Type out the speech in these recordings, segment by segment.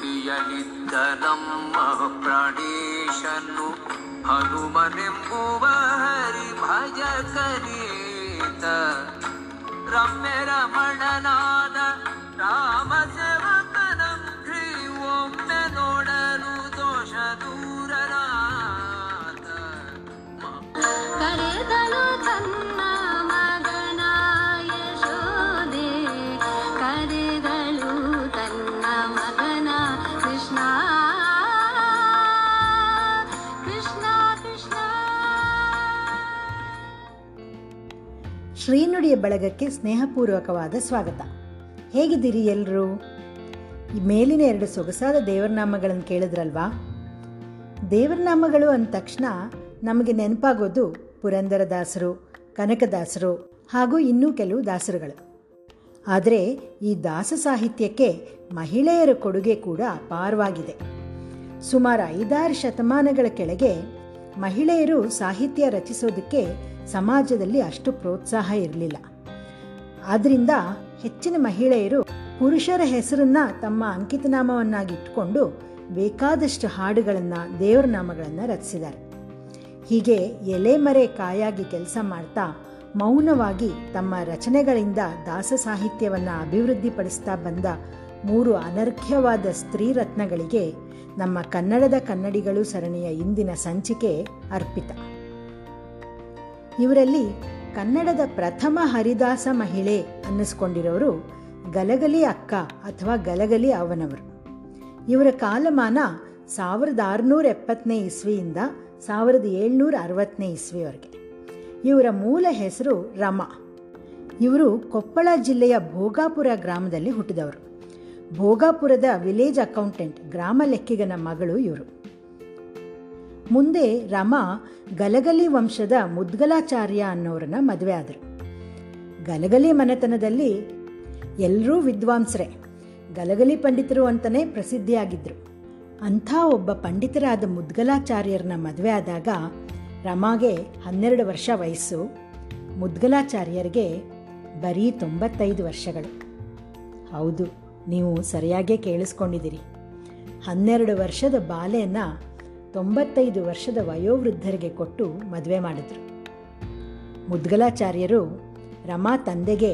ಭಕ್ತಿಯಲ್ಲಿದ್ದ ನಮ್ಮ ಪ್ರಾಣೇಶನು ಹನುಮನೆಂಬುವ ಹರಿ ಭಜಕನೀತ ರಮ್ಯ ರಮಣನಾದ ರಾಮ ಶ್ರೀನುಡಿಯ ಬಳಗಕ್ಕೆ ಸ್ನೇಹಪೂರ್ವಕವಾದ ಸ್ವಾಗತ. ಹೇಗಿದ್ದೀರಿ ಎಲ್ಲರೂ ಮೇಲಿನ ಎರಡು ಸೊಗಸಾದ ದೇವರನಾಮಗಳನ್ನು ಕೇಳಿದ್ರಲ್ವಾ? ದೇವರನಾಮಗಳು ಅಂದ ತಕ್ಷಣ ನಮಗೆ ನೆನಪಾಗೋದು ಪುರಂದರದಾಸರು, ಕನಕದಾಸರು ಹಾಗೂ ಇನ್ನೂ ಕೆಲವು ದಾಸರುಗಳು. ಆದರೆ ಈ ದಾಸ ಸಾಹಿತ್ಯಕ್ಕೆ ಮಹಿಳೆಯರ ಕೊಡುಗೆ ಕೂಡ ಅಪಾರವಾಗಿದೆ. ಸುಮಾರು ಐದಾರು ಶತಮಾನಗಳ ಕೆಳಗೆ ಮಹಿಳೆಯರು ಸಾಹಿತ್ಯ ರಚಿಸೋದಕ್ಕೆ ಸಮಾಜದಲ್ಲಿ ಅಷ್ಟು ಪ್ರೋತ್ಸಾಹ ಇರಲಿಲ್ಲ. ಆದ್ದರಿಂದ ಹೆಚ್ಚಿನ ಮಹಿಳೆಯರು ಪುರುಷರ ಹೆಸರನ್ನ ತಮ್ಮ ಅಂಕಿತನಾಮವನ್ನಾಗಿ ಇಟ್ಕೊಂಡು ಬೇಕಾದಷ್ಟು ಹಾಡುಗಳನ್ನು, ದೇವರ ನಾಮಗಳನ್ನು ರಚಿಸಿದ್ದಾರೆ. ಹೀಗೆ ಎಲೆಮರೆ ಕಾಯಾಗಿ ಕೆಲಸ ಮಾಡ್ತಾ ಮೌನವಾಗಿ ತಮ್ಮ ರಚನೆಗಳಿಂದ ದಾಸ ಸಾಹಿತ್ಯವನ್ನು ಅಭಿವೃದ್ಧಿಪಡಿಸ್ತಾ ಬಂದ ಮೂರು ಅನರ್ಘ್ಯವಾದ ಸ್ತ್ರೀ ರತ್ನಗಳಿಗೆ ನಮ್ಮ ಕನ್ನಡದ ಕನ್ನಡಿಗಳು ಸರಣಿಯ ಇಂದಿನ ಸಂಚಿಕೆ ಅರ್ಪಿತ. ಇವರಲ್ಲಿ ಕನ್ನಡದ ಪ್ರಥಮ ಹರಿದಾಸ ಮಹಿಳೆ ಅನ್ನಿಸ್ಕೊಂಡಿರೋರು ಗಲಗಲಿ ಅಕ್ಕ ಅಥವಾ ಗಲಗಲಿ ಅವನವರು. ಇವರ ಕಾಲಮಾನ ಸಾವಿರದ ಆರುನೂರ ಎಪ್ಪತ್ತನೇ ಇಸ್ವಿಯಿಂದ ಸಾವಿರದ ಏಳ್ನೂರ ಅರವತ್ತನೇ ಇಸ್ವಿವರೆಗೆ. ಇವರ ಮೂಲ ಹೆಸರು ರಮ. ಇವರು ಕೊಪ್ಪಳ ಜಿಲ್ಲೆಯ ಭೋಗಾಪುರ ಗ್ರಾಮದಲ್ಲಿ ಹುಟ್ಟಿದವರು. ಭೋಗಾಪುರದ ವಿಲೇಜ್ ಅಕೌಂಟೆಂಟ್, ಗ್ರಾಮ ಲೆಕ್ಕಿಗನ ಮಗಳು ಇವರು. ಮುಂದೆ ರಮ ಗಲಗಲಿ ವಂಶದ ಮುದ್ಗಲಾಚಾರ್ಯ ಅನ್ನೋರನ್ನ ಮದುವೆ ಆದರು. ಗಲಗಲಿ ಮನೆತನದಲ್ಲಿ ಎಲ್ಲರೂ ವಿದ್ವಾಂಸರೇ. ಗಲಗಲಿ ಪಂಡಿತರು ಅಂತಲೇ ಪ್ರಸಿದ್ಧಿಯಾಗಿದ್ದರು ಅಂಥ ಒಬ್ಬ ಪಂಡಿತರಾದ ಮುದ್ಗಲಾಚಾರ್ಯರನ್ನ ಮದುವೆ ಆದಾಗ ರಮಾಗೆ ಹನ್ನೆರಡು ವರ್ಷ ವಯಸ್ಸು, ಮುದ್ಗಲಾಚಾರ್ಯರಿಗೆ ಬರೀ ತೊಂಬತ್ತೈದು ವರ್ಷಗಳು. ಹೌದು, ನೀವು ಸರಿಯಾಗೇ ಕೇಳಿಸ್ಕೊಂಡಿದ್ದೀರಿ. ಹನ್ನೆರಡು ವರ್ಷದ ಬಾಲೆಯನ್ನು ತೊಂಬತ್ತೈದು ವರ್ಷದ ವಯೋವೃದ್ಧರಿಗೆ ಕೊಟ್ಟು ಮದುವೆ ಮಾಡಿದ್ರು. ಮುದ್ಗಲಾಚಾರ್ಯರು ರಮಾ ತಂದೆಗೆ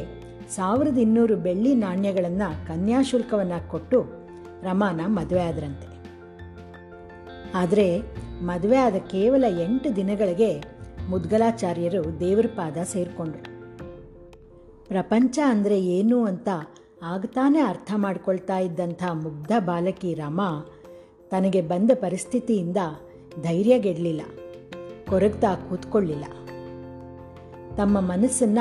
ಸಾವಿರದ ಇನ್ನೂರು ಬೆಳ್ಳಿ ನಾಣ್ಯಗಳನ್ನು ಕನ್ಯಾಶುಲ್ಕವನ್ನು ಕೊಟ್ಟು ರಮಾನ ಮದುವೆ ಆದ್ರಂತೆ. ಆದರೆ ಮದುವೆ ಆದ ಕೇವಲ ಎಂಟು ದಿನಗಳಿಗೆ ಮುದ್ಗಲಾಚಾರ್ಯರು ದೇವರ ಪಾದ ಸೇರಿಕೊಂಡ್ರು. ಪ್ರಪಂಚ ಅಂದರೆ ಏನು ಅಂತ ಆಗ್ತಾನೆ ಅರ್ಥ ಮಾಡ್ಕೊಳ್ತಾ ಇದ್ದಂಥ ಮುಗ್ಧ ಬಾಲಕಿ ರಮಾ ತನಗೆ ಬಂದ ಪರಿಸ್ಥಿತಿಯಿಂದ ಧೈರ್ಯಗೆಡಲಿಲ್ಲ ಕೊರಗ್ತಾ ಕೂತ್ಕೊಳ್ಳಿಲ್ಲ. ತಮ್ಮ ಮನಸ್ಸನ್ನ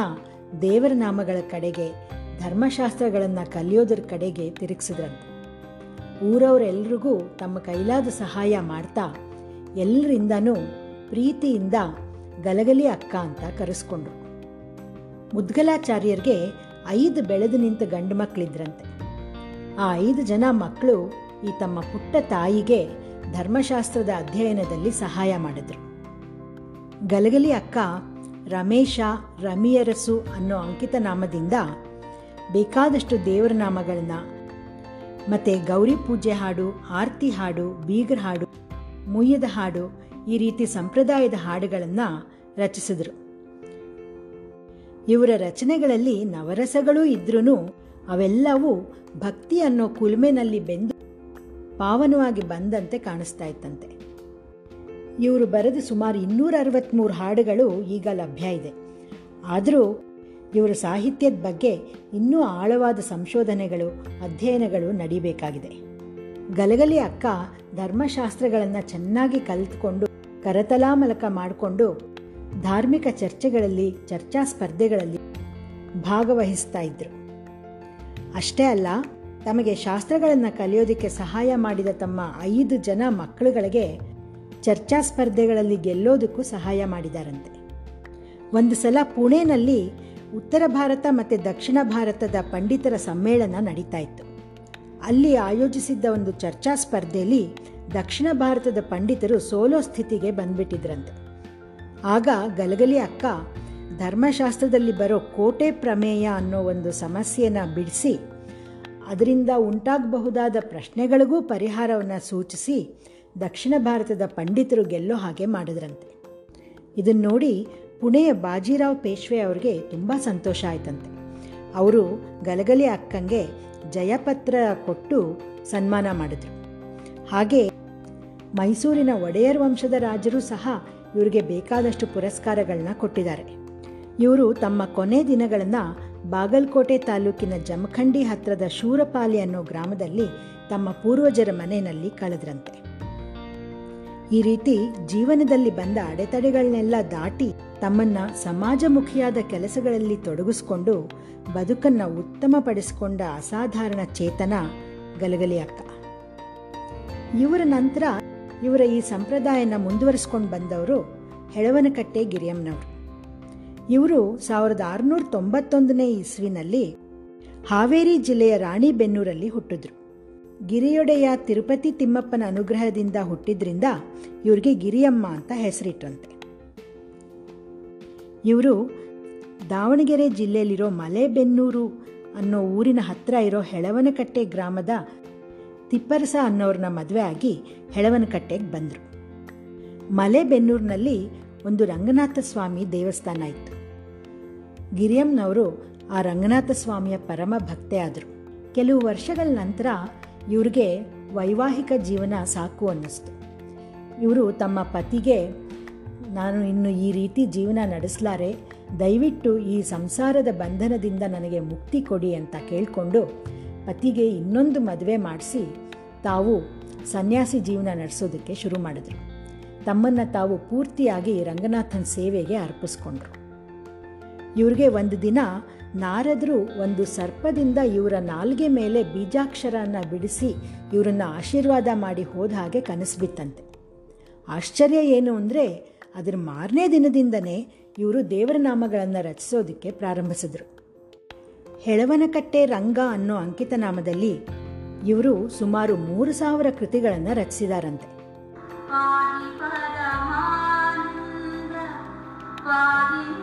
ದೇವರ ನಾಮಗಳ ಕಡೆಗೆ, ಧರ್ಮಶಾಸ್ತ್ರಗಳನ್ನು ಕಲಿಯೋದ್ರ ಕಡೆಗೆ ತಿರುಗಿಸಿದ್ರಂತೆ. ಊರವರೆಲ್ಲರಿಗೂ ತಮ್ಮ ಕೈಲಾದ ಸಹಾಯ ಮಾಡ್ತಾ ಎಲ್ಲರಿಂದನೂ ಪ್ರೀತಿಯಿಂದ ಗಲಗಲಿ ಅಕ್ಕ ಅಂತ ಕರೆಸ್ಕೊಂಡ್ರು. ಮುದ್ಗಲಾಚಾರ್ಯರಿಗೆ ಐದು ಬೆಳೆದು ನಿಂತ ಗಂಡು ಮಕ್ಕಳಿದ್ರಂತೆ ಆ ಐದು ಜನ ಮಕ್ಕಳು ಈ ತಮ್ಮ ಪುಟ್ಟ ತಾಯಿಗೆ ಧರ್ಮಶಾಸ್ತ್ರದ ಅಧ್ಯಯನದಲ್ಲಿ ಸಹಾಯ ಮಾಡಿದ್ರು. ಗಲಗಲಿ ಅಕ್ಕ ರಮೇಶ, ರಮಿಯರಸು ಅನ್ನೋ ಅಂಕಿತ ನಾಮದಿಂದ ಬೇಕಾದಷ್ಟು ದೇವರ ನಾಮಗಳನ್ನ ಮತ್ತು ಗೌರಿ ಪೂಜೆ ಹಾಡು, ಆರ್ತಿ ಹಾಡು, ಬೀಗರ ಹಾಡು, ಮುಯ್ಯದ ಹಾಡು ಈ ರೀತಿ ಸಂಪ್ರದಾಯದ ಹಾಡುಗಳನ್ನು ರಚಿಸಿದ್ರು. ಇವರ ರಚನೆಗಳಲ್ಲಿ ನವರಸಗಳೂ ಇದ್ರೂ ಅವೆಲ್ಲವೂ ಭಕ್ತಿ ಅನ್ನೋ ಕುಲುಮೆನಲ್ಲಿ ಬೆಂದು ಪಾವನವಾಗಿ ಬಂದಂತೆ ಕಾಣಿಸ್ತಾ ಇತ್ತಂತೆ. ಇವರು ಬರೆದ ಸುಮಾರು ಇನ್ನೂರ ಅರವತ್ತ್ಮೂರು ಹಾಡುಗಳು ಈಗ ಲಭ್ಯ ಇದೆ. ಆದರೂ ಇವರ ಸಾಹಿತ್ಯದ ಬಗ್ಗೆ ಇನ್ನೂ ಆಳವಾದ ಸಂಶೋಧನೆಗಳು, ಅಧ್ಯಯನಗಳು ನಡೀಬೇಕಾಗಿದೆ. ಗಲಗಲಿ ಅಕ್ಕ ಧರ್ಮಶಾಸ್ತ್ರಗಳನ್ನು ಚೆನ್ನಾಗಿ ಕಲಿತುಕೊಂಡು, ಕರತಲಾಮಲಕ ಮಾಡಿಕೊಂಡು, ಧಾರ್ಮಿಕ ಚರ್ಚೆಗಳಲ್ಲಿ, ಚರ್ಚಾ ಸ್ಪರ್ಧೆಗಳಲ್ಲಿ ಭಾಗವಹಿಸ್ತಾ ಇದ್ರು. ಅಷ್ಟೇ ಅಲ್ಲ ತಮಗೆ ಶಾಸ್ತ್ರಗಳನ್ನು ಕಲಿಯೋದಕ್ಕೆ ಸಹಾಯ ಮಾಡಿದ ತಮ್ಮ ಐದು ಜನ ಮಕ್ಕಳುಗಳಿಗೆ ಚರ್ಚಾ ಸ್ಪರ್ಧೆಗಳಲ್ಲಿ ಗೆಲ್ಲೋದಕ್ಕೂ ಸಹಾಯ ಮಾಡಿದಾರಂತೆ. ಒಂದು ಸಲ ಪುಣೆನಲ್ಲಿ ಉತ್ತರ ಭಾರತ ಮತ್ತು ದಕ್ಷಿಣ ಭಾರತದ ಪಂಡಿತರ ಸಮ್ಮೇಳನ ನಡೀತಾ ಇತ್ತು. ಅಲ್ಲಿ ಆಯೋಜಿಸಿದ್ದ ಒಂದು ಚರ್ಚಾ ಸ್ಪರ್ಧೆಯಲ್ಲಿ ದಕ್ಷಿಣ ಭಾರತದ ಪಂಡಿತರು ಸೋಲೋ ಸ್ಥಿತಿಗೆ ಬಂದ್ಬಿಟ್ಟಿದ್ರಂತೆ. ಆಗ ಗಲಗಲಿ ಅಕ್ಕ, ಧರ್ಮಶಾಸ್ತ್ರದಲ್ಲಿ ಬರೋ ಕೋಟೆ ಪ್ರಮೇಯ ಅನ್ನೋ ಒಂದು ಸಮಸ್ಯೆನ ಬಿಡಿಸಿ ಅದರಿಂದ ಉಂಟಾಗಬಹುದಾದ ಪ್ರಶ್ನೆಗಳಿಗೂ ಪರಿಹಾರವನ್ನು ಸೂಚಿಸಿ ದಕ್ಷಿಣ ಭಾರತದ ಪಂಡಿತರು ಗೆಲ್ಲೋ ಹಾಗೆ ಮಾಡಿದ್ರಂತೆ. ಇದನ್ನು ನೋಡಿ ಪುಣೆಯ ಬಾಜಿರಾವ್ ಪೇಶ್ವೆ ಅವ್ರಿಗೆ ತುಂಬ ಸಂತೋಷ ಆಯ್ತಂತೆ. ಅವರು ಗಲಗಲಿ ಅಕ್ಕಂಗೆ ಜಯಪತ್ರ ಕೊಟ್ಟು ಸನ್ಮಾನ ಮಾಡಿದ್ರು. ಹಾಗೆ ಮೈಸೂರಿನ ಒಡೆಯರ್ ವಂಶದ ರಾಜರು ಸಹ ಇವರಿಗೆ ಬೇಕಾದಷ್ಟು ಪುರಸ್ಕಾರಗಳನ್ನ ಕೊಟ್ಟಿದ್ದಾರೆ. ಇವರು ತಮ್ಮ ಕೊನೆ ದಿನಗಳನ್ನು ಬಾಗಲಕೋಟೆ ತಾಲೂಕಿನ ಜಮಖಂಡಿ ಹತ್ರದ ಶೂರಪಾಲಿ ಅನ್ನೋ ಗ್ರಾಮದಲ್ಲಿ ತಮ್ಮ ಪೂರ್ವಜರ ಮನೆಯಲ್ಲಿ ಕಳೆದ್ರಂತೆ. ಈ ರೀತಿ ಜೀವನದಲ್ಲಿ ಬಂದ ಅಡೆತಡೆಗಳನ್ನೆಲ್ಲ ದಾಟಿ ತಮ್ಮನ್ನ ಸಮಾಜಮುಖಿಯಾದ ಕೆಲಸಗಳಲ್ಲಿ ತೊಡಗಿಸ್ಕೊಂಡು ಬದುಕನ್ನ ಉತ್ತಮಪಡಿಸಿಕೊಂಡ ಅಸಾಧಾರಣ ಚೇತನ ಗಲಗಲಿ ಅಕ್ಕ. ಇವರ ನಂತರ ಇವರ ಈ ಸಂಪ್ರದಾಯನ ಮುಂದುವರಿಸ್ಕೊಂಡು ಬಂದವರು ಹೆಳವನಕಟ್ಟೆ ಗಿರಿಯಮ್ಮನವರು. ಇವರು ಸಾವಿರದ ಆರುನೂರ ತೊಂಬತ್ತೊಂದನೇ ಇಸ್ವಿನಲ್ಲಿ ಹಾವೇರಿ ಜಿಲ್ಲೆಯ ರಾಣಿಬೆನ್ನೂರಲ್ಲಿ ಹುಟ್ಟಿದ್ರು. ಗಿರಿಯೊಡೆಯ ತಿರುಪತಿ ತಿಮ್ಮಪ್ಪನ ಅನುಗ್ರಹದಿಂದ ಹುಟ್ಟಿದ್ರಿಂದ ಇವರಿಗೆ ಗಿರಿಯಮ್ಮ ಅಂತ ಹೆಸರಿಟ್ಟಂತೆ. ಇವರು ದಾವಣಗೆರೆ ಜಿಲ್ಲೆಯಲ್ಲಿರೋ ಮಲೆಬೆನ್ನೂರು ಅನ್ನೋ ಊರಿನ ಹತ್ರ ಇರೋ ಹೆಳವನಕಟ್ಟೆ ಗ್ರಾಮದ ತಿಪ್ಪರಸ ಅನ್ನೋರನ್ನ ಮದುವೆ ಆಗಿ ಹೆಳವನಕಟ್ಟೆಗೆ ಬಂದರು. ಮಲೆಬೆನ್ನೂರಿನಲ್ಲಿ ಒಂದು ರಂಗನಾಥ ಸ್ವಾಮಿ ದೇವಸ್ಥಾನ ಇತ್ತು. ಗಿರಿಯಮ್ಮನವರು ಆ ರಂಗನಾಥ ಸ್ವಾಮಿಯ ಪರಮ ಭಕ್ತೆ ಕೆಲವು ವರ್ಷಗಳ ನಂತರ ಇವ್ರಿಗೆ ವೈವಾಹಿಕ ಜೀವನ ಸಾಕು ಅನ್ನಿಸ್ತು. ಇವರು ತಮ್ಮ ಪತಿಗೆ, ನಾನು ಇನ್ನು ಈ ರೀತಿ ಜೀವನ ನಡೆಸಲಾರೆ, ದಯವಿಟ್ಟು ಈ ಸಂಸಾರದ ಬಂಧನದಿಂದ ನನಗೆ ಮುಕ್ತಿ ಕೊಡಿ ಅಂತ ಕೇಳಿಕೊಂಡು ಪತಿಗೆ ಇನ್ನೊಂದು ಮದುವೆ ಮಾಡಿಸಿ ತಾವು ಸನ್ಯಾಸಿ ಜೀವನ ನಡೆಸೋದಕ್ಕೆ ಶುರು ಮಾಡಿದ್ರು. ತಮ್ಮನ್ನು ತಾವು ಪೂರ್ತಿಯಾಗಿ ರಂಗನಾಥನ ಸೇವೆಗೆ ಅರ್ಪಿಸ್ಕೊಂಡ್ರು. ಇವ್ರಿಗೆ ಒಂದು ದಿನ ನಾರದರು ಒಂದು ಸರ್ಪದಿಂದ ಇವರ ನಾಲ್ಗೆ ಮೇಲೆ ಬೀಜಾಕ್ಷರನ ಬಿಡಿಸಿ ಇವರನ್ನ ಆಶೀರ್ವಾದ ಮಾಡಿ ಹೋದ ಹಾಗೆ ಕನಸು ಬಿತ್ತಂತೆ ಆಶ್ಚರ್ಯ ಏನು ಅಂದರೆ ಅದರ ಮಾರನೇ ದಿನದಿಂದನೇ ಇವರು ದೇವರ ನಾಮಗಳನ್ನು ರಚಿಸೋದಕ್ಕೆ ಪ್ರಾರಂಭಿಸಿದರು. ಹೆಳವನಕಟ್ಟೆ ರಂಗ ಅನ್ನೋ ಅಂಕಿತ ನಾಮದಲ್ಲಿ ಇವರು ಸುಮಾರು ಮೂರು ಸಾವಿರ ಕೃತಿಗಳನ್ನು ರಚಿಸಿದಾರಂತೆ. ಪಾದಿ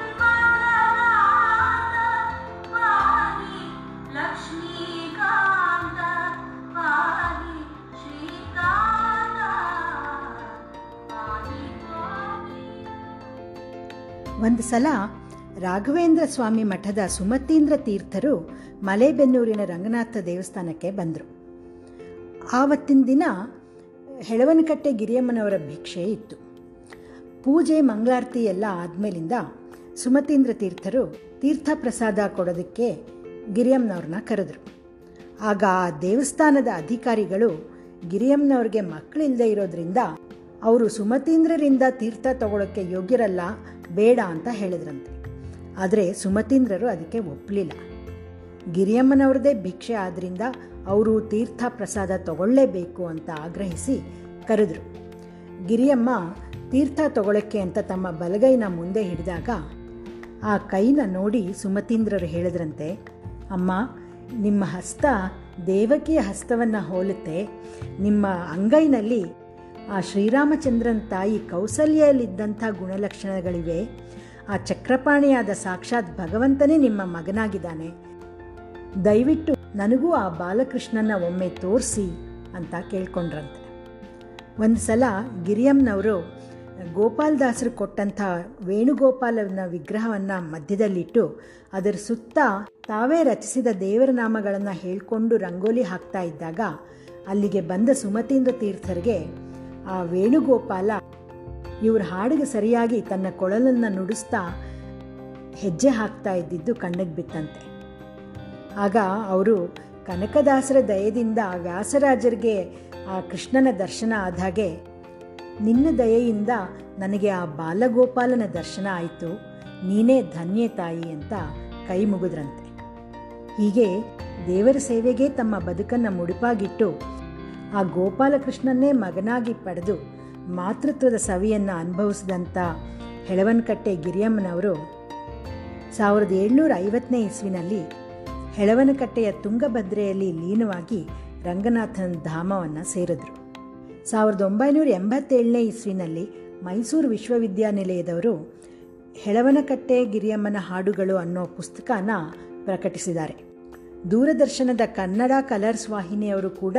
ಒಂದು ಸಲ ರಾಘವೇಂದ್ರ ಸ್ವಾಮಿ ಮಠದ ಸುಮತೀಂದ್ರ ತೀರ್ಥರು ಮಲೆಬೆನ್ನೂರಿನ ರಂಗನಾಥ ದೇವಸ್ಥಾನಕ್ಕೆ ಬಂದರು. ಆವತ್ತಿನ ದಿನ ಹೆಳವನಕಟ್ಟೆ ಗಿರಿಯಮ್ಮನವರ ಭಿಕ್ಷೆ ಇತ್ತು. ಪೂಜೆ, ಮಂಗಳಾರತಿ ಎಲ್ಲ ಆದಮೇಲಿಂದ ಸುಮತೀಂದ್ರ ತೀರ್ಥರು ತೀರ್ಥ ಪ್ರಸಾದ ಕೊಡೋದಕ್ಕೆ ಗಿರಿಯಮ್ಮನವ್ರನ್ನ ಕರೆದರು. ಆಗ ಆ ದೇವಸ್ಥಾನದ ಅಧಿಕಾರಿಗಳು ಗಿರಿಯಮ್ಮನವ್ರಿಗೆ ಮಕ್ಕಳಿಲ್ಲದೆ ಇರೋದ್ರಿಂದ ಅವರು ಸುಮತೀಂದ್ರರಿಂದ ತೀರ್ಥ ತಗೊಳ್ಳೋಕ್ಕೆ ಯೋಗ್ಯರಲ್ಲ ಬೇಡ ಅಂತ ಹೇಳಿದ್ರಂತೆ. ಆದರೆ ಸುಮತೀಂದ್ರರು ಅದಕ್ಕೆ ಒಪ್ಪಲಿಲ್ಲ ಗಿರಿಯಮ್ಮನವ್ರದ್ದೇ ಭಿಕ್ಷೆ ಆದ್ದರಿಂದ ಅವರು ತೀರ್ಥ ಪ್ರಸಾದ ತಗೊಳ್ಳೇಬೇಕು ಅಂತ ಆಗ್ರಹಿಸಿ ಕರೆದರು. ಗಿರಿಯಮ್ಮ ತೀರ್ಥ ತಗೊಳ್ಳೋಕ್ಕೆ ಅಂತ ತಮ್ಮ ಬಲಗೈನ ಮುಂದೆ ಹಿಡಿದಾಗ ಆ ಕೈನ ನೋಡಿ ಸುಮತೀಂದ್ರರು ಹೇಳಿದ್ರಂತೆ, ಅಮ್ಮ, ನಿಮ್ಮ ಹಸ್ತ ದೇವಕಿಯ ಹಸ್ತವನ್ನು ಹೋಲುತ್ತೆ. ನಿಮ್ಮ ಅಂಗೈನಲ್ಲಿ ಆ ಶ್ರೀರಾಮಚಂದ್ರನ ತಾಯಿ ಕೌಸಲ್ಯಲ್ಲಿದ್ದಂಥ ಗುಣಲಕ್ಷಣಗಳಿವೆ. ಆ ಚಕ್ರಪಾಣಿಯಾದ ಸಾಕ್ಷಾತ್ ಭಗವಂತನೇ ನಿಮ್ಮ ಮಗನಾಗಿದ್ದಾನೆ. ದಯವಿಟ್ಟು ನನಗೂ ಆ ಬಾಲಕೃಷ್ಣನ ಒಮ್ಮೆ ತೋರಿಸಿ ಅಂತ ಕೇಳ್ಕೊಂಡ್ರಂತೆ. ಒಂದು ಸಲ ಗಿರಿಯಂನವರು ಗೋಪಾಲದಾಸರು ಕೊಟ್ಟಂಥ ವೇಣುಗೋಪಾಲನ ವಿಗ್ರಹವನ್ನು ಮಧ್ಯದಲ್ಲಿಟ್ಟು ಅದರ ಸುತ್ತ ತಾವೇ ರಚಿಸಿದ ದೇವರ ನಾಮಗಳನ್ನು ಹೇಳ್ಕೊಂಡು ರಂಗೋಲಿ ಹಾಕ್ತಾ ಇದ್ದಾಗ ಅಲ್ಲಿಗೆ ಬಂದ ಸುಮತೀಂದ್ರ ತೀರ್ಥರಿಗೆ ಆ ವೇಣುಗೋಪಾಲ ಇವ್ರ ಹಾಡಿಗೆ ಸರಿಯಾಗಿ ತನ್ನ ಕೊಳಲನ್ನು ನುಡಿಸ್ತಾ ಹೆಜ್ಜೆ ಹಾಕ್ತಾ ಇದ್ದಿದ್ದು ಕಣ್ಣಿಗೆ ಬಿತ್ತಂತೆ. ಆಗ ಅವರು ಕನಕದಾಸರ ದಯದಿಂದ ವ್ಯಾಸರಾಜರಿಗೆ ಆ ಕೃಷ್ಣನ ದರ್ಶನ ಆದಾಗೆ ನಿನ್ನ ದಯೆಯಿಂದ ನನಗೆ ಆ ಬಾಲಗೋಪಾಲನ ದರ್ಶನ ಆಯಿತು, ನೀನೇ ಧನ್ಯ ತಾಯಿ ಅಂತ ಕೈ ಮುಗಿದ್ರಂತೆ. ಹೀಗೆ ದೇವರ ಸೇವೆಗೆ ತಮ್ಮ ಬದುಕನ್ನು ಮುಡಿಪಾಗಿಟ್ಟು ಆ ಗೋಪಾಲಕೃಷ್ಣನ್ನೇ ಮಗನಾಗಿ ಪಡೆದು ಮಾತೃತ್ವದ ಸವಿಯನ್ನು ಅನುಭವಿಸಿದಂಥ ಹೆಳವನಕಟ್ಟೆ ಗಿರಿಯಮ್ಮನವರು ಸಾವಿರದ ಏಳ್ನೂರ ಐವತ್ತನೇ ಇಸ್ವಿನಲ್ಲಿ ಹೆಳವನಕಟ್ಟೆಯ ತುಂಗಭದ್ರೆಯಲ್ಲಿ ಲೀನವಾಗಿ ರಂಗನಾಥನ ಧಾಮವನ್ನು ಸೇರಿದ್ರು. ಸಾವಿರದ ಒಂಬೈನೂರ ಎಂಬತ್ತೇಳನೇ ಇಸ್ವಿನಲ್ಲಿ ಮೈಸೂರು ವಿಶ್ವವಿದ್ಯಾನಿಲಯದವರು ಹೆಳವನಕಟ್ಟೆ ಗಿರಿಯಮ್ಮನ ಹಾಡುಗಳು ಅನ್ನೋ ಪುಸ್ತಕನ ಪ್ರಕಟಿಸಿದ್ದಾರೆ. ದೂರದರ್ಶನದ ಕನ್ನಡ ಕಲರ್ಸ್ ವಾಹಿನಿಯವರು ಕೂಡ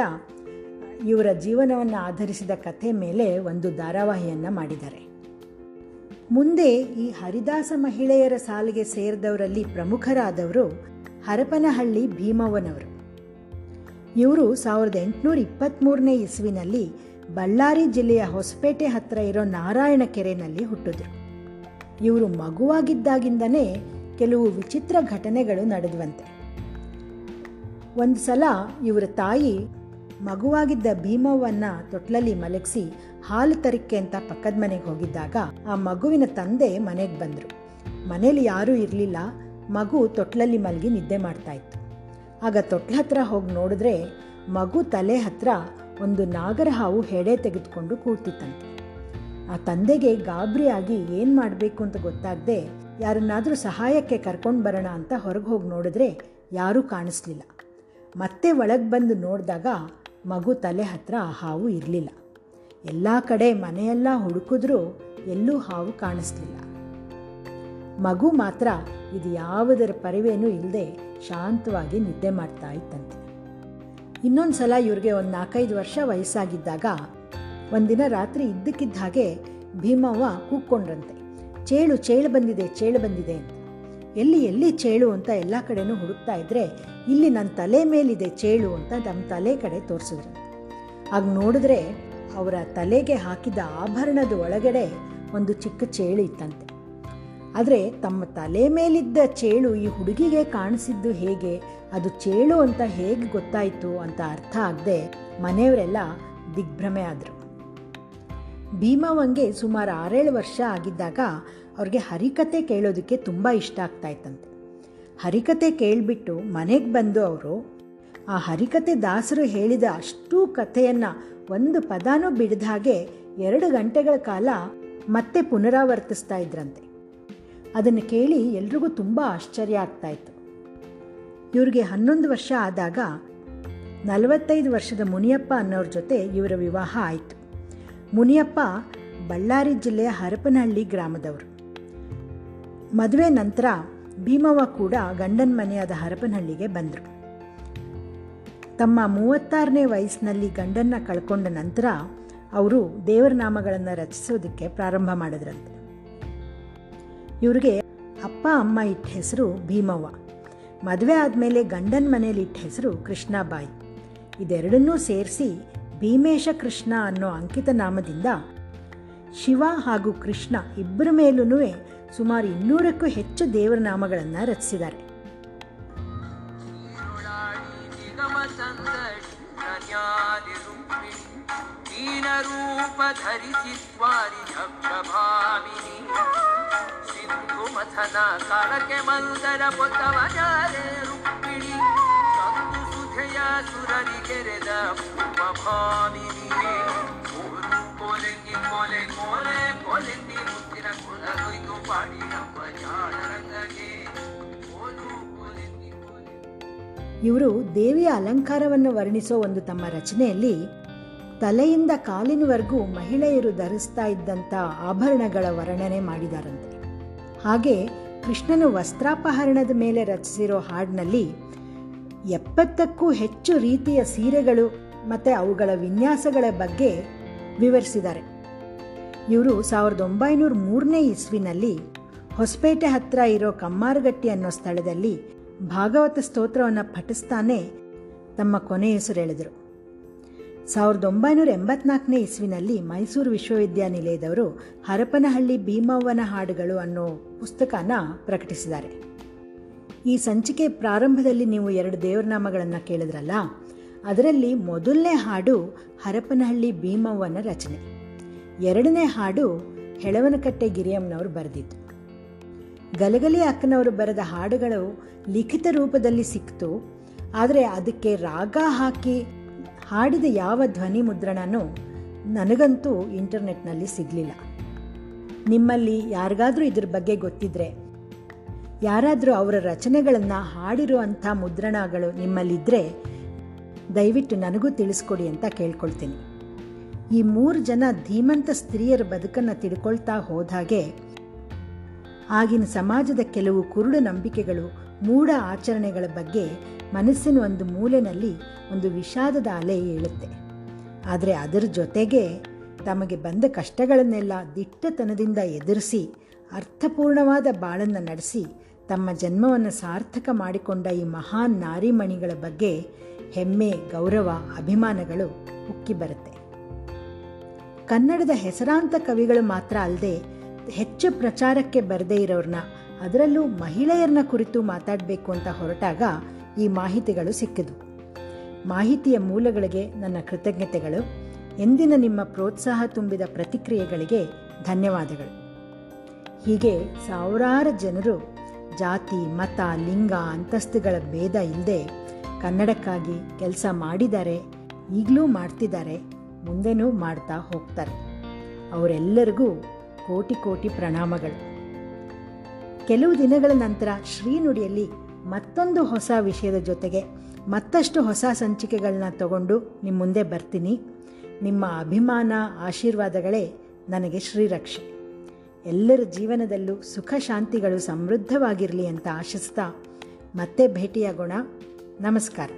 ಇವರ ಜೀವನವನ್ನು ಆಧರಿಸಿದ ಕಥೆ ಮೇಲೆ ಒಂದು ಧಾರಾವಾಹಿಯನ್ನು ಮಾಡಿದ್ದಾರೆ. ಮುಂದೆ ಈ ಹರಿದಾಸ ಮಹಿಳೆಯರ ಸಾಲಿಗೆ ಸೇರಿದವರಲ್ಲಿ ಪ್ರಮುಖರಾದವರು ಹರಪನಹಳ್ಳಿ ಭೀಮವ್ವನವರು. ಇವರು ಸಾವಿರದ ಎಂಟುನೂರ ಇಪ್ಪತ್ತ್ಮೂರನೇ ಇಸ್ವಿನಲ್ಲಿ ಬಳ್ಳಾರಿ ಜಿಲ್ಲೆಯ ಹೊಸಪೇಟೆ ಹತ್ತಿರ ಇರೋ ನಾರಾಯಣ ಕೆರೆಯಲ್ಲಿ ಹುಟ್ಟಿದ್ರು. ಇವರು ಮಗುವಾಗಿದ್ದಾಗಿಂದನೇ ಕೆಲವು ವಿಚಿತ್ರ ಘಟನೆಗಳು ನಡೆದುವಂತೆ. ಒಂದು ಸಲ ಇವರ ತಾಯಿ ಮಗುವಾಗಿದ್ದ ಭೀಮವ್ವನ್ನ ತೊಟ್ಲಲ್ಲಿ ಮಲಗಿಸಿ ಹಾಲು ತರಿಕೆ ಅಂತ ಪಕ್ಕದ ಮನೆಗೆ ಹೋಗಿದ್ದಾಗ ಆ ಮಗುವಿನ ತಂದೆ ಮನೆಗೆ ಬಂದರು. ಮನೇಲಿ ಯಾರೂ ಇರಲಿಲ್ಲ. ಮಗು ತೊಟ್ಲಲ್ಲಿ ಮಲಗಿ ನಿದ್ದೆ ಮಾಡ್ತಾ ಇತ್ತು. ಆಗ ತೊಟ್ಲ ಹತ್ರ ಹೋಗಿ ನೋಡಿದ್ರೆ ಮಗು ತಲೆ ಹತ್ರ ಒಂದು ನಾಗರ ಹಾವು ಹೆಡೆ ತೆಗೆದುಕೊಂಡು ಕೂತಿತ್ತಂತೆ ಆ ತಂದೆಗೆ ಗಾಬರಿಯಾಗಿ ಏನು ಮಾಡಬೇಕು ಅಂತ ಗೊತ್ತಾಗದೆ ಯಾರನ್ನಾದರೂ ಸಹಾಯಕ್ಕೆ ಕರ್ಕೊಂಡು ಬರೋಣ ಅಂತ ಹೊರಗೆ ಹೋಗಿ ನೋಡಿದ್ರೆ ಯಾರೂ ಕಾಣಿಸ್ಲಿಲ್ಲ. ಮತ್ತೆ ಒಳಗೆ ಬಂದು ನೋಡಿದಾಗ ಮಗು ತಲೆ ಹತ್ರ ಆ ಹಾವು ಇರಲಿಲ್ಲ. ಎಲ್ಲ ಕಡೆ ಮನೆಯೆಲ್ಲ ಹುಡುಕಿದ್ರೂ ಎಲ್ಲೂ ಹಾವು ಕಾಣಿಸ್ಲಿಲ್ಲ. ಮಗು ಮಾತ್ರ ಇದು ಯಾವುದರ ಪರಿವೇನೂ ಇಲ್ಲದೆ ಶಾಂತವಾಗಿ ನಿದ್ದೆ ಮಾಡ್ತಾ ಇತ್ತಂತೆ ಇನ್ನೊಂದು ಸಲ ಇವ್ರಿಗೆ ಒಂದು ನಾಲ್ಕೈದು ವರ್ಷ ವಯಸ್ಸಾಗಿದ್ದಾಗ ಒಂದಿನ ರಾತ್ರಿ ಇದ್ದಕ್ಕಿದ್ದ ಹಾಗೆ ಭೀಮವ್ವ ಕೂಕ್ಕೊಂಡ್ರಂತೆ ಚೇಳು ಚೇಳು ಬಂದಿದೆ ಚೇಳು ಬಂದಿದೆ ಅಂತ ಎಲ್ಲಿ ಎಲ್ಲಿ ಚೇಳು ಅಂತ ಎಲ್ಲ ಕಡೆನೂ ಹುಡುಕ್ತಾ ಇದ್ರೆ ಇಲ್ಲಿ ನನ್ನ ತಲೆ ಮೇಲಿದೆ ಚೇಳು ಅಂತ ನಮ್ಮ ತಲೆ ಕಡೆ ತೋರಿಸಿದ್ರು. ಆಗ ನೋಡಿದ್ರೆ ಅವರ ತಲೆಗೆ ಹಾಕಿದ ಆಭರಣದ ಒಳಗಡೆ ಒಂದು ಚಿಕ್ಕ ಚೇಳು ಇತ್ತಂತೆ. ಆದರೆ ತಮ್ಮ ತಲೆ ಮೇಲಿದ್ದ ಚೇಳು ಈ ಹುಡುಗಿಗೆ ಕಾಣಿಸಿದ್ದು ಹೇಗೆ, ಅದು ಚೇಳು ಅಂತ ಹೇಗೆ ಗೊತ್ತಾಯಿತು ಅಂತ ಅರ್ಥ ಆಗದೆ ಮನೆಯವರೆಲ್ಲ ದಿಗ್ಭ್ರಮೆ ಆದರು. ಭೀಮವಂಗೆ ಸುಮಾರು ಆರೇಳು ವರ್ಷ ಆಗಿದ್ದಾಗ ಅವ್ರಿಗೆ ಹರಿಕತೆ ಕೇಳೋದಕ್ಕೆ ತುಂಬ ಇಷ್ಟ ಆಗ್ತಾ ಇತ್ತಂತೆ. ಹರಿಕತೆ ಕೇಳಿಬಿಟ್ಟು ಮನೆಗೆ ಬಂದು ಅವರು, ಆ ಹರಿಕತೆ ದಾಸರು ಹೇಳಿದ ಅಷ್ಟೂ ಕಥೆಯನ್ನು ಒಂದು ಪದಾನೂ ಬಿಡದ ಹಾಗೆ ಎರಡು ಗಂಟೆಗಳ ಕಾಲ ಮತ್ತೆ ಪುನರಾವರ್ತಿಸ್ತಾ ಇದ್ರಂತೆ. ಅದನ್ನು ಕೇಳಿ ಎಲ್ರಿಗೂ ತುಂಬ ಆಶ್ಚರ್ಯ ಆಗ್ತಾಯಿತ್ತು ಇವ್ರಿಗೆ ಹನ್ನೊಂದು ವರ್ಷ ಆದಾಗ ನಲವತ್ತೈದು ವರ್ಷದ ಮುನಿಯಪ್ಪ ಅನ್ನೋರ ಜೊತೆ ಇವರ ವಿವಾಹ ಆಯಿತು. ಮುನಿಯಪ್ಪ ಬಳ್ಳಾರಿ ಜಿಲ್ಲೆಯ ಹರಪನಹಳ್ಳಿ ಗ್ರಾಮದವರು. ಮದುವೆ ನಂತರ ಭೀಮವ್ವ ಕೂಡ ಗಂಡನ ಮನೆಯಾದ ಹರಪನಹಳ್ಳಿಗೆ ಬಂದರು. ತಮ್ಮ ಮೂವತ್ತಾರನೇ ವಯಸ್ಸಿನಲ್ಲಿ ಗಂಡನ್ನ ಕಳ್ಕೊಂಡ ನಂತರ ಅವರು ದೇವರ ನಾಮಗಳನ್ನು ರಚಿಸೋದಕ್ಕೆ ಪ್ರಾರಂಭ ಮಾಡಿದ್ರಂತೆ. ಇವ್ರಿಗೆ ಅಪ್ಪ, ಅಮ್ಮ ಇಟ್ಟ ಹೆಸರು ಭೀಮವ್ವ. ಮದುವೆ ಆದಮೇಲೆ ಗಂಡನ ಮನೇಲಿ ಇಟ್ಟ ಹೆಸರು ಕೃಷ್ಣಬಾಯಿ. ಇದೆರಡನ್ನೂ ಸೇರಿಸಿ ಭೀಮೇಶ ಕೃಷ್ಣ ಅನ್ನೋ ಅಂಕಿತ ನಾಮದಿಂದ ಶಿವ ಹಾಗೂ ಕೃಷ್ಣ ಇಬ್ಬರ ಮೇಲೂ ಸುಮಾರು ಇನ್ನೂರಕ್ಕೂ ಹೆಚ್ಚು ದೇವರ ನಾಮಗಳನ್ನು ರಚಿಸಿದ್ದಾರೆ. ಸುರರಿ ಕೆರೆದ ಶುಭ್ರನ್ಯಾದಿ ಇವರು ದೇವಿಯ ಅಲಂಕಾರವನ್ನು ವರ್ಣಿಸೋ ಒಂದು ತಮ್ಮ ರಚನೆಯಲ್ಲಿ ತಲೆಯಿಂದ ಕಾಲಿನವರೆಗೂ ಮಹಿಳೆಯರು ಧರಿಸ್ತಾ ಇದ್ದಂಥ ಆಭರಣಗಳ ವರ್ಣನೆ ಮಾಡಿದಾರಂತೆ. ಹಾಗೆ ಕೃಷ್ಣನು ವಸ್ತ್ರಾಪಹರಣದ ಮೇಲೆ ರಚಿಸಿರೋ ಹಾಡಿನಲ್ಲಿ ಎಪ್ಪತ್ತಕ್ಕೂ ಹೆಚ್ಚು ರೀತಿಯ ಸೀರೆಗಳು ಮತ್ತು ಅವುಗಳ ವಿನ್ಯಾಸಗಳ ಬಗ್ಗೆ ವಿವರಿಸಿದ್ದಾರೆ. ಇವರು ಸಾವಿರದ ಒಂಬೈನೂರ ಮೂರನೇ ಇಸ್ವಿನಲ್ಲಿ ಹೊಸಪೇಟೆ ಹತ್ರ ಇರೋ ಕಮ್ಮಾರಗಟ್ಟಿ ಅನ್ನೋ ಸ್ಥಳದಲ್ಲಿ ಭಾಗವತ ಸ್ತೋತ್ರವನ್ನು ಪಠಿಸ್ತಾನೆ ತಮ್ಮ ಕೊನೆ ಹೆಸರು ಸಾವಿರದ ಒಂಬೈನೂರ ಎಂಬತ್ನಾಲ್ಕನೇ ಇಸ್ವಿನಲ್ಲಿ ಮೈಸೂರು ವಿಶ್ವವಿದ್ಯಾನಿಲಯದವರು ಹರಪನಹಳ್ಳಿ ಭೀಮವ್ವನ ಹಾಡುಗಳು ಅನ್ನೋ ಪುಸ್ತಕನ ಪ್ರಕಟಿಸಿದ್ದಾರೆ. ಈ ಸಂಚಿಕೆ ಪ್ರಾರಂಭದಲ್ಲಿ ನೀವು ಎರಡು ದೇವರನಾಮಗಳನ್ನು ಕೇಳಿದ್ರಲ್ಲ, ಅದರಲ್ಲಿ ಮೊದಲನೇ ಹಾಡು ಹರಪನಹಳ್ಳಿ ಭೀಮವ್ವನ ರಚನೆ, ಎರಡನೇ ಹಾಡು ಹೆಳವನಕಟ್ಟೆ ಗಿರಿಯಮ್ಮನವರು ಬರೆದಿದ್ದು. ಗಲಗಲಿ ಅಕ್ಕನವರು ಬರೆದ ಹಾಡುಗಳು ಲಿಖಿತ ರೂಪದಲ್ಲಿ ಸಿಕ್ತು. ಆದರೆ ಅದಕ್ಕೆ ರಾಗ ಹಾಕಿ ಹಾಡಿದ ಯಾವ ಧ್ವನಿ ಮುದ್ರಣನೂ ನನಗಂತೂ ಇಂಟರ್ನೆಟ್ನಲ್ಲಿ ಸಿಗಲಿಲ್ಲ. ನಿಮ್ಮಲ್ಲಿ ಯಾರಿಗಾದರೂ ಇದ್ರ ಬಗ್ಗೆ ಗೊತ್ತಿದ್ರೆ, ಯಾರಾದರೂ ಅವರ ರಚನೆಗಳನ್ನು ಹಾಡಿರುವಂಥ ಮುದ್ರಣಗಳು ನಿಮ್ಮಲ್ಲಿದ್ದರೆ ದಯವಿಟ್ಟು ನನಗೂ ತಿಳಿಸ್ಕೊಡಿ ಅಂತ ಕೇಳ್ಕೊಳ್ತೀನಿ. ಈ ಮೂರು ಜನ ಧೀಮಂತ ಸ್ತ್ರೀಯರ ಬದುಕನ್ನು ತಿಳ್ಕೊಳ್ತಾ ಹೋದಾಗೆ ಆಗಿನ ಸಮಾಜದ ಕೆಲವು ಕುರುಡು ನಂಬಿಕೆಗಳು ಮೂಢ ಆಚರಣೆಗಳ ಬಗ್ಗೆ ಮನಸ್ಸಿನ ಒಂದು ಮೂಲೆಯಲ್ಲಿ ಒಂದು ವಿಷಾದದ ಅಲೆ ಏಳುತ್ತೆ. ಆದರೆ ಅದರ ಜೊತೆಗೆ ತಮಗೆ ಬಂದ ಕಷ್ಟಗಳನ್ನೆಲ್ಲ ದಿಟ್ಟತನದಿಂದ ಎದುರಿಸಿ, ಅರ್ಥಪೂರ್ಣವಾದ ಬಾಳನ್ನು ನಡೆಸಿ, ತಮ್ಮ ಜನ್ಮವನ್ನು ಸಾರ್ಥಕ ಮಾಡಿಕೊಂಡ ಈ ಮಹಾನ್ ನಾರಿಮಣಿಗಳ ಬಗ್ಗೆ ಹೆಮ್ಮೆ, ಗೌರವ, ಅಭಿಮಾನಗಳು ಉಕ್ಕಿ ಬರುತ್ತೆ. ಕನ್ನಡದ ಹೆಸರಾಂತ ಕವಿಗಳು ಮಾತ್ರ ಅಲ್ಲದೆ ಹೆಚ್ಚು ಪ್ರಚಾರಕ್ಕೆ ಬರದೇ ಇರೋರನ್ನ ಅದರಲ್ಲೂ ಮಹಿಳೆಯರನ್ನ ಕುರಿತು ಮಾತಾಡಬೇಕು ಅಂತ ಹೊರಟಾಗ ಈ ಮಾಹಿತಿಗಳು ಸಿಕ್ಕಿದ್ವು. ಮಾಹಿತಿಯ ಮೂಲಗಳಿಗೆ ನನ್ನ ಕೃತಜ್ಞತೆಗಳು. ಎಂದಿನ ನಿಮ್ಮ ಪ್ರೋತ್ಸಾಹ ತುಂಬಿದ ಪ್ರತಿಕ್ರಿಯೆಗಳಿಗೆ ಧನ್ಯವಾದಗಳು. ಹೀಗೆ ಸಾವಿರಾರು ಜನರು ಜಾತಿ, ಮತ, ಲಿಂಗ, ಅಂತಸ್ತುಗಳ ಭೇದ ಇಲ್ಲದೆ ಕನ್ನಡಕ್ಕಾಗಿ ಕೆಲಸ ಮಾಡಿದ್ದಾರೆ, ಈಗಲೂ ಮಾಡ್ತಿದ್ದಾರೆ, ಮುಂದೆನೂ ಮಾಡ್ತಾ ಹೋಗ್ತಾರೆ. ಅವರೆಲ್ಲರಿಗೂ ಕೋಟಿ ಕೋಟಿ ಪ್ರಣಾಮಗಳು. ಕೆಲವು ದಿನಗಳ ನಂತರ ಶ್ರೀನುಡಿಯಲ್ಲಿ ಮತ್ತೊಂದು ಹೊಸ ವಿಷಯದ ಜೊತೆಗೆ ಮತ್ತಷ್ಟು ಹೊಸ ಸಂಚಿಕೆಗಳನ್ನ ತಗೊಂಡು ನಿಮ್ಮ ಮುಂದೆ ಬರ್ತೀನಿ. ನಿಮ್ಮ ಅಭಿಮಾನ, ಆಶೀರ್ವಾದಗಳೇ ನನಗೆ ಶ್ರೀರಕ್ಷೆ. ಎಲ್ಲರ ಜೀವನದಲ್ಲೂ ಸುಖ ಶಾಂತಿಗಳು ಸಮೃದ್ಧವಾಗಿರಲಿ ಅಂತ ಆಶಿಸ್ತಾ ಮತ್ತೆ ಭೇಟಿಯಾಗೋಣ. ನಮಸ್ಕಾರ.